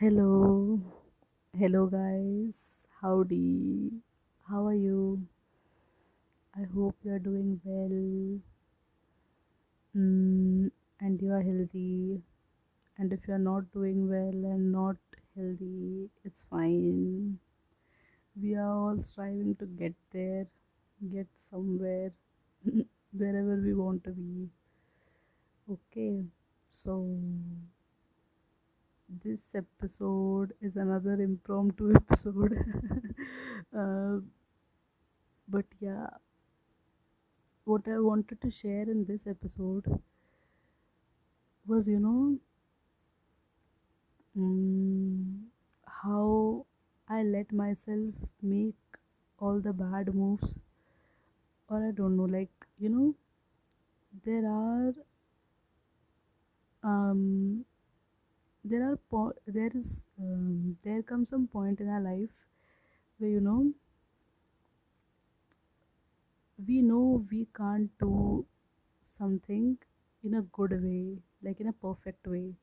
Hello, hello guys. Howdy. How are you? I hope you are doing well mm, and you are healthy. And if you are not doing well and not healthy, it's fine. We are all striving to get there, get somewhere, wherever we want to be. Okay, so this episode is another impromptu episode. uh, but yeah, what I wanted to share in this episode was, you know, mm, how I let myself make all the bad moves, or I don't know, like, you know, there are, um, there are, po- there is, um, there comes some point in our life where, you know, we know we can't do something in a good way, like in a perfect way,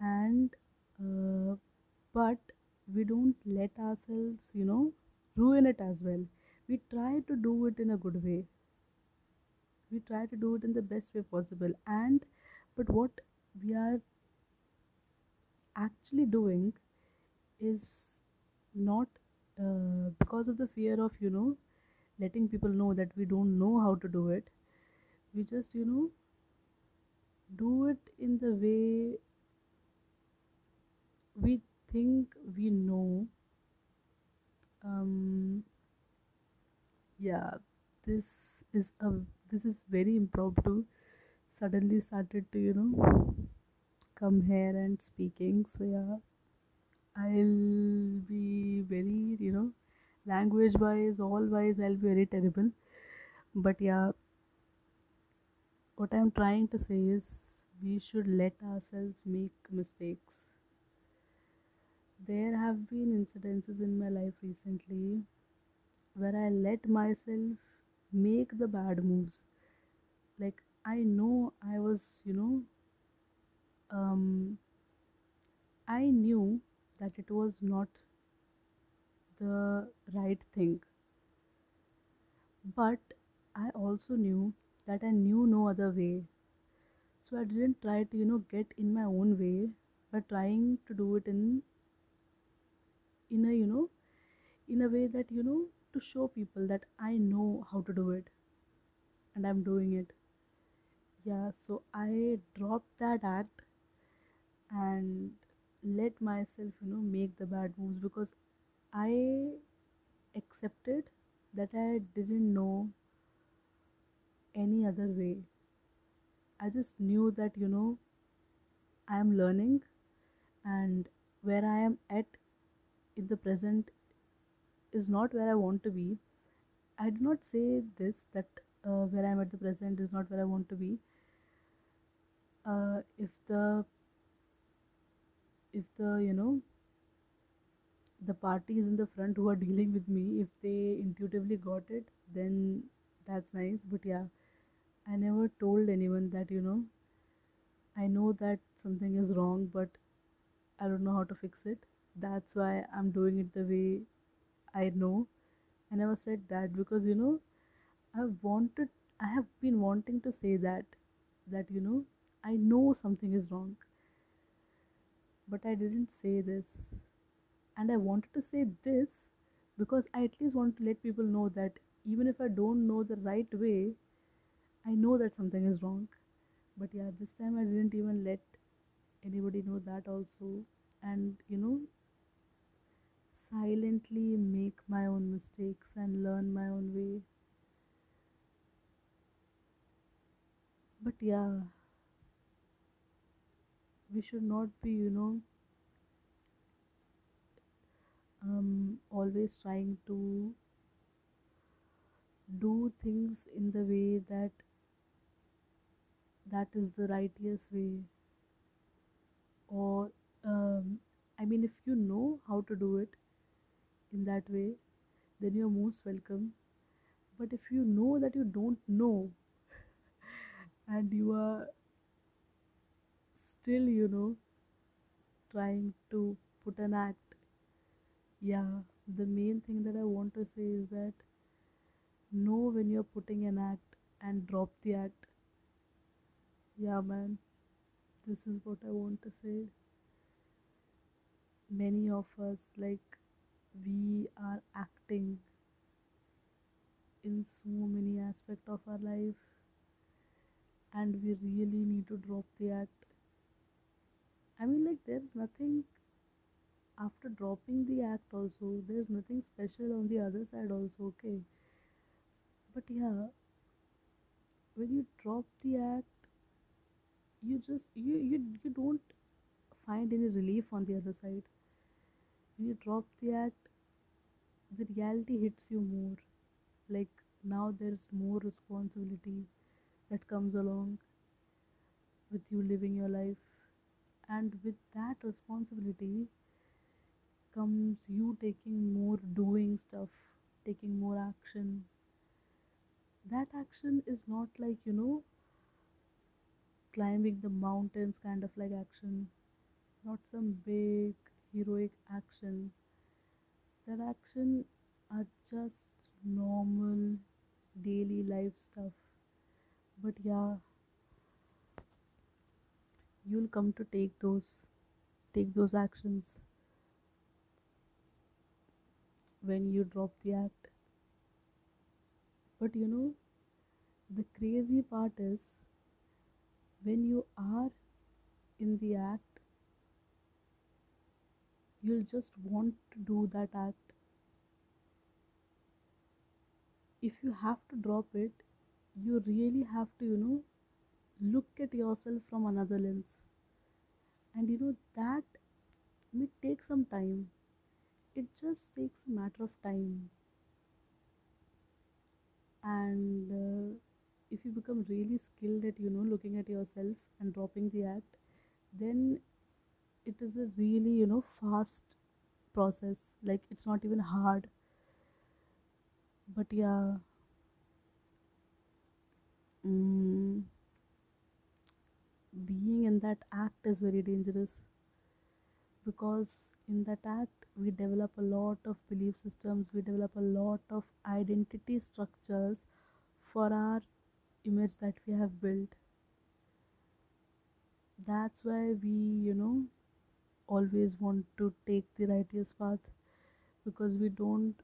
and uh, but we don't let ourselves, you know, ruin it as well. We try to do it in a good way. We try to do it in the best way possible, and but what we are actually doing is not uh, because of the fear of you know letting people know that we don't know how to do it. We just you know do it in the way we think we know. Um yeah this is a this is very impromptu. Suddenly started to you know come here and speaking. So yeah. I'll be very you know language wise all wise i'll be very terrible. But yeah. What i'm trying to say is we should let ourselves make mistakes. There have been incidences in my life recently where I let myself make the bad moves. Like I know I was, you know, um, I knew that it was not the right thing, but I also knew that I knew no other way. So I didn't try to, you know, get in my own way, but trying to do it in in a, you know, in a way that you know to show people that I know how to do it and I'm doing it. Yeah, so I dropped that act let myself, you know, make the bad moves because I accepted that I didn't know any other way. I just knew that, you know, I am learning and where I am at in the present is not where I want to be. I do not say this that uh, where I am at the present is not where I want to be. Uh, if the if the you know the parties in the front who are dealing with me if they intuitively got it then that's nice. But yeah i never told anyone that you know i know that something is wrong but i don't know how to fix it. That's why i'm doing it the way i know. I never said that because you know i wanted i have been wanting to say that that you know i know something is wrong but i didn't say this and I wanted to say this because I at least want to let people know that even if I don't know the right way, I know that something is wrong. But yeah, this time I didn't even let anybody know that also, and you know, silently make my own mistakes and learn my own way. But yeah, we should not be, you know, um, always trying to do things in the way that that is the righteous way. Or um, i mean if you know how to do it in that way then you're most welcome. But if you know that you don't know and you are still you know trying to put an act. Yeah, the main thing that I want to say is that know when you're putting an act and drop the act. Yeah, man, this is what I want to say. Many of us, like, we are acting in so many aspects of our life, and we really need to drop the act. I mean, like, there's nothing after dropping the act, also, there's nothing special on the other side, also, okay? But yeah, when you drop the act, you just you you, you don't find any relief on the other side. When you drop the act, the reality hits you more. Like now there's more responsibility that comes along with you living your life. And with that responsibility comes you taking more doing stuff, taking more action. That action is not like, you know, climbing the mountains kind of like action, not some big heroic action. That action are just normal daily life stuff. But yeah, you'll come to take those take those actions when you drop the act. But you know, the crazy part is when you are in the act, you'll just want to do that act. If you have to drop it, you really have to, you know, look at yourself from another lens. And you know, that may take some time. It just takes a matter of time. And uh, if you become really skilled at, you know, looking at yourself and dropping the act, then it is a really, you know, fast process. Like, it's not even hard. But yeah, mm, being in that act is very dangerous. Because in that act we develop a lot of belief systems we develop a lot of identity structures for our image that we have built. That's why we you know always want to take the righteous path because we don't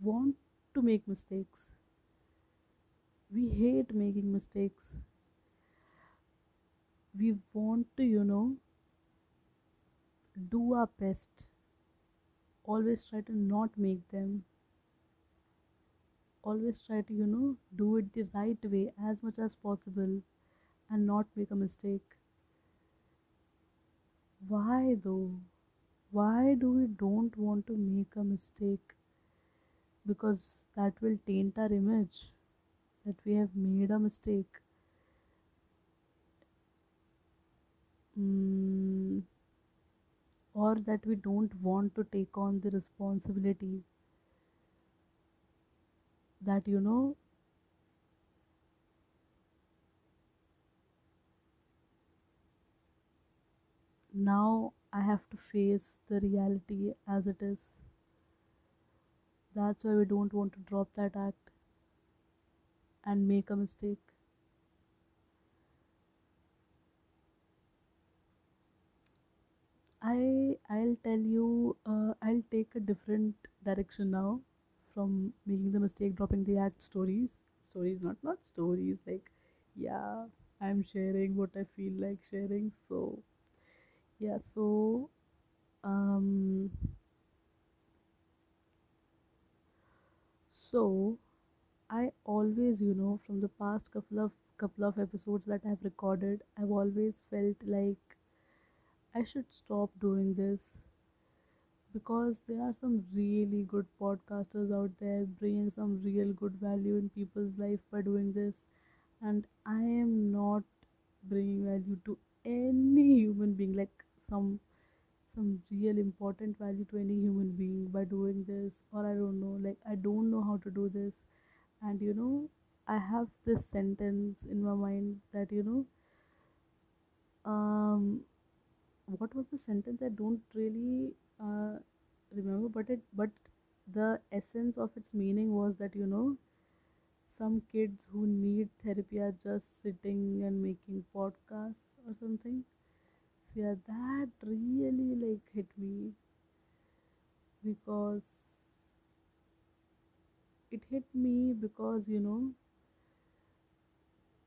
want to make mistakes. We hate making mistakes we want to you know do our best. Always try to not make them. Always try to you know do it the right way as much as possible and not make a mistake. Why though? Why do we don't want to make a mistake? Because that will taint our image that we have made a mistake mm, or that we don't want to take on the responsibility that you know now I have to face the reality as it is. That's why we don't want to drop that act and make a mistake. I I'll tell you uh, I'll take a different direction now from making the mistake dropping the act stories. Stories not not stories like yeah I'm sharing what I feel like sharing so yeah so um so I always you know from the past couple of couple of episodes that I've recorded I've always felt like I should stop doing this because there are some really good podcasters out there bringing some real good value in people's life by doing this. And i am not bringing value to any human being like some some real important value to any human being by doing this. Or i don't know like i don't know how to do this. And you know i have this sentence in my mind that you know um what was the sentence? I don't really uh, remember but it but the essence of its meaning was that you know some kids who need therapy are just sitting and making podcasts or something. So yeah that really like hit me because it hit me because you know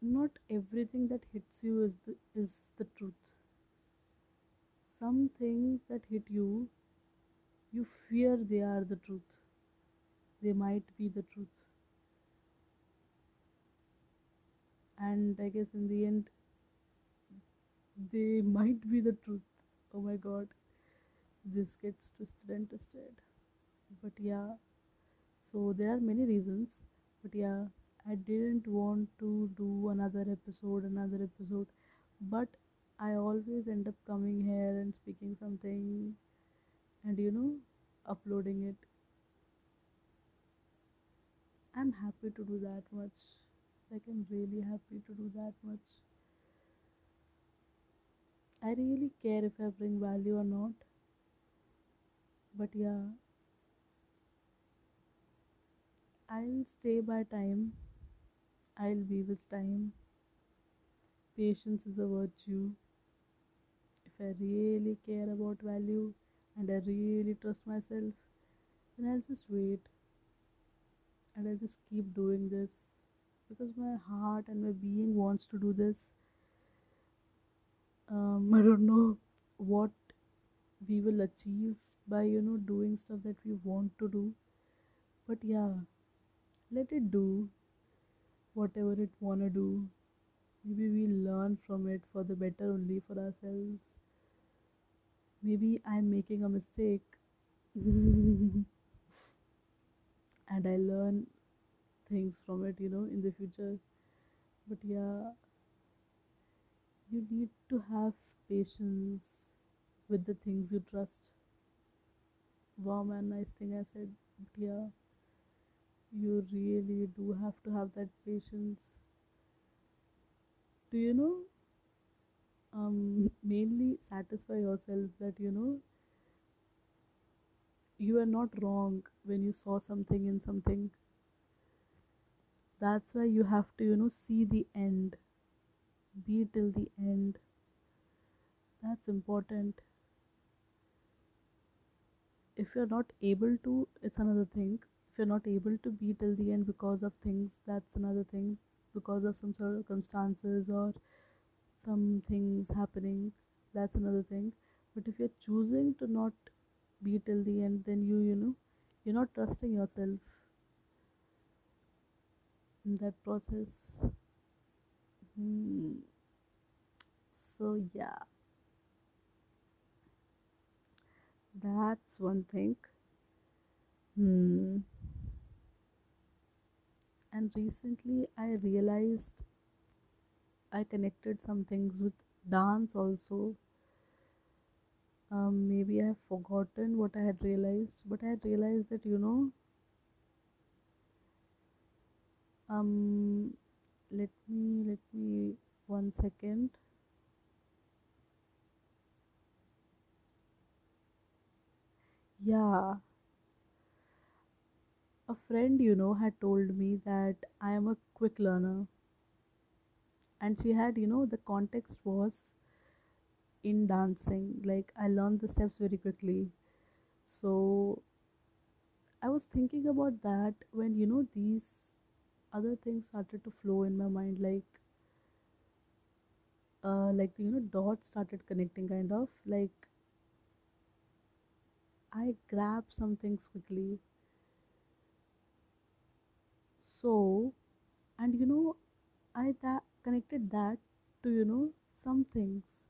not everything that hits you is the, is the truth some things that hit you you fear they are the truth. They might be the truth. And i guess in the end they might be the truth. Oh my god this gets twisted and twisted. But yeah so there are many reasons. But yeah i didn't want to do another episode another episode. But i always end up coming here and speaking something and you know uploading it. I'm happy to do that much. Like i'm really happy to do that much. I really care if i bring value or not. But yeah. I'll stay by time. I'll be with time. Patience is a virtue i really care about value and i really trust myself. Then i'll just wait. And i'll just keep doing this. Because my heart and my being wants to do this. Um, i don't know what we will achieve by you know doing stuff that we want to do. But yeah let it do whatever it wanna do. Maybe we learn from it for the better only for ourselves maybe i'm making a mistake. And i learn things from it you know in the future. But yeah you need to have patience with the things you trust. Wow man nice thing i said but yeah you really do have to have that patience. Do you know um mainly satisfy yourself that you know you are not wrong when you saw something in something. That's why you have to you know see the end. Be till the end. That's important. If you're not able to it's another thing. If you're not able to be till the end because of things that's another thing. Because of some circumstances or some things happening that's another thing but if you're choosing to not be till the end then you you know you're not trusting yourself in that process hmm. so yeah that's one thing hmm. and recently i realized i connected some things with dance also. Um, maybe i've forgotten what i had realized but i had realized that you know um let me let me one second. Yeah. A friend you know had told me that i am a quick learner and she had you know the context was in dancing. Like i learned the steps very quickly. So i was thinking about that when you know these other things started to flow in my mind like uh like you know dots started connecting kind of. Like i grab some things quickly. So and you know i that connected that to you know some things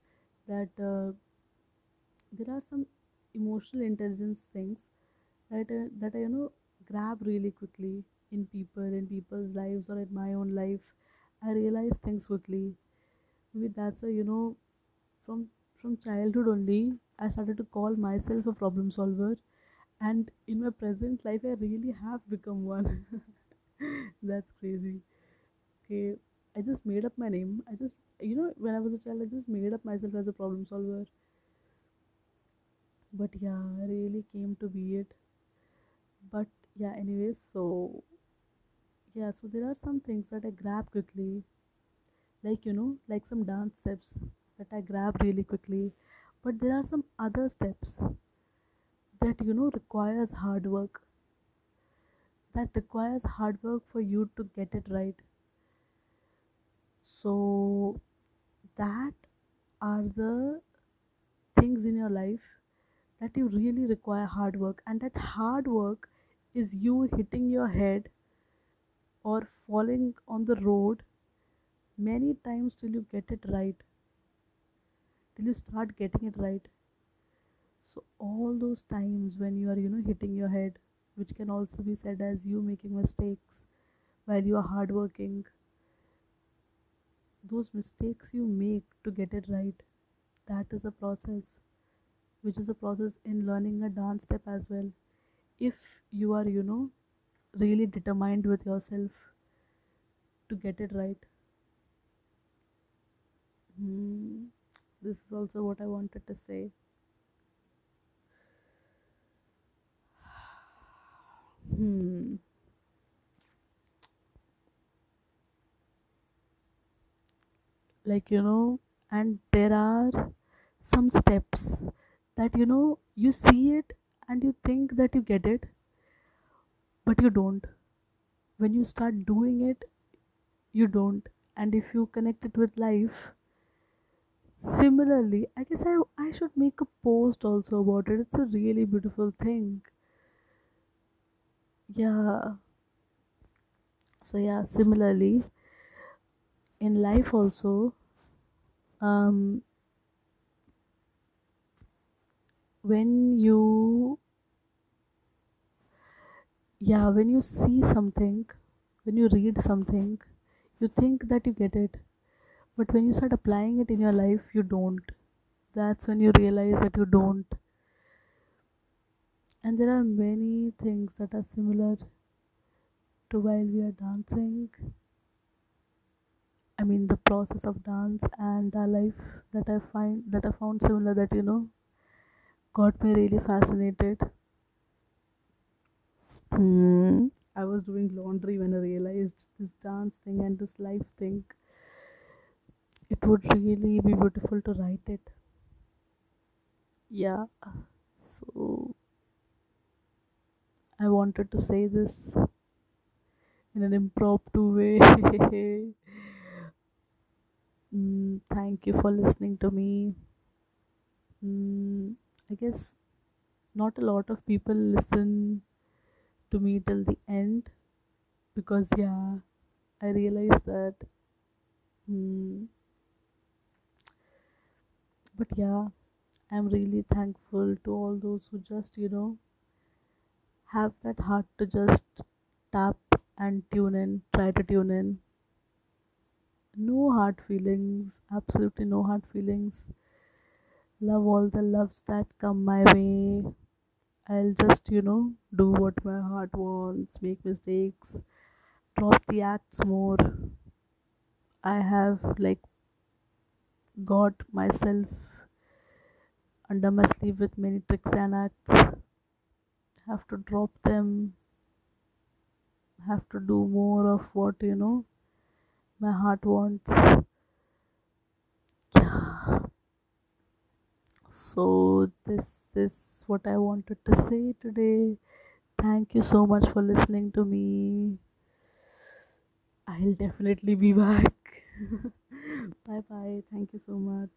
that uh, there are some emotional intelligence things that uh, that I you know grab really quickly in people in people's lives or in my own life. I realize things quickly. Maybe that's why you know from from childhood only I started to call myself a problem solver. And in my present life I really have become one. That's crazy. Okay I just made up my name. I just you know when I was a child I just made up myself as a problem solver. But yeah I really came to be it. But yeah anyways so yeah so there are some things that i grab quickly. Like you know like some dance steps that i grab really quickly. But there are some other steps that you know requires hard work. That requires hard work for you to get it right so that are the things in your life that you really require hard work and that hard work is you hitting your head or falling on the road many times till you get it right till you start getting it right. So all those times when you are you know hitting your head which can also be said as you making mistakes while you are hardworking those mistakes you make to get it right that is a process which is a process in learning a dance step as well. If you are you know really determined with yourself to get it right. Hmm. this is also what i wanted to say. Hmm like you know and there are some steps that you know you see it and you think that you get it but you don't. When you start doing it you don't. And if you connect it with life similarly i guess i, I should make a post also about it. It's a really beautiful thing. Yeah. So yeah similarly in life also um when you yeah when you see something when you read something you think that you get it. But when you start applying it in your life you don't. That's when you realize that you don't. And there are many things that are similar to while we are dancing i mean the process of dance and our life that i find that i found similar that you know got me really fascinated. Hmm. i was doing laundry when i realized this dance thing and this life thing it would really be beautiful to write it. Yeah. So i wanted to say this in an impromptu way mm, thank you for listening to me. Mm, i guess not a lot of people listen to me till the end because yeah i realized that mm, but yeah i'm really thankful to all those who just you know have that heart to just tap and tune in try to tune in no hard feelings absolutely no hard feelings. Love all the loves that come my way. I'll just you know do what my heart wants make mistakes drop the acts more. I have like got myself under my sleeve with many tricks and acts. Have to drop them. Have to do more of what you know my heart wants. Yeah. So this is what i wanted to say today. Thank you so much for listening to me. I'll definitely be back. Bye bye thank you so much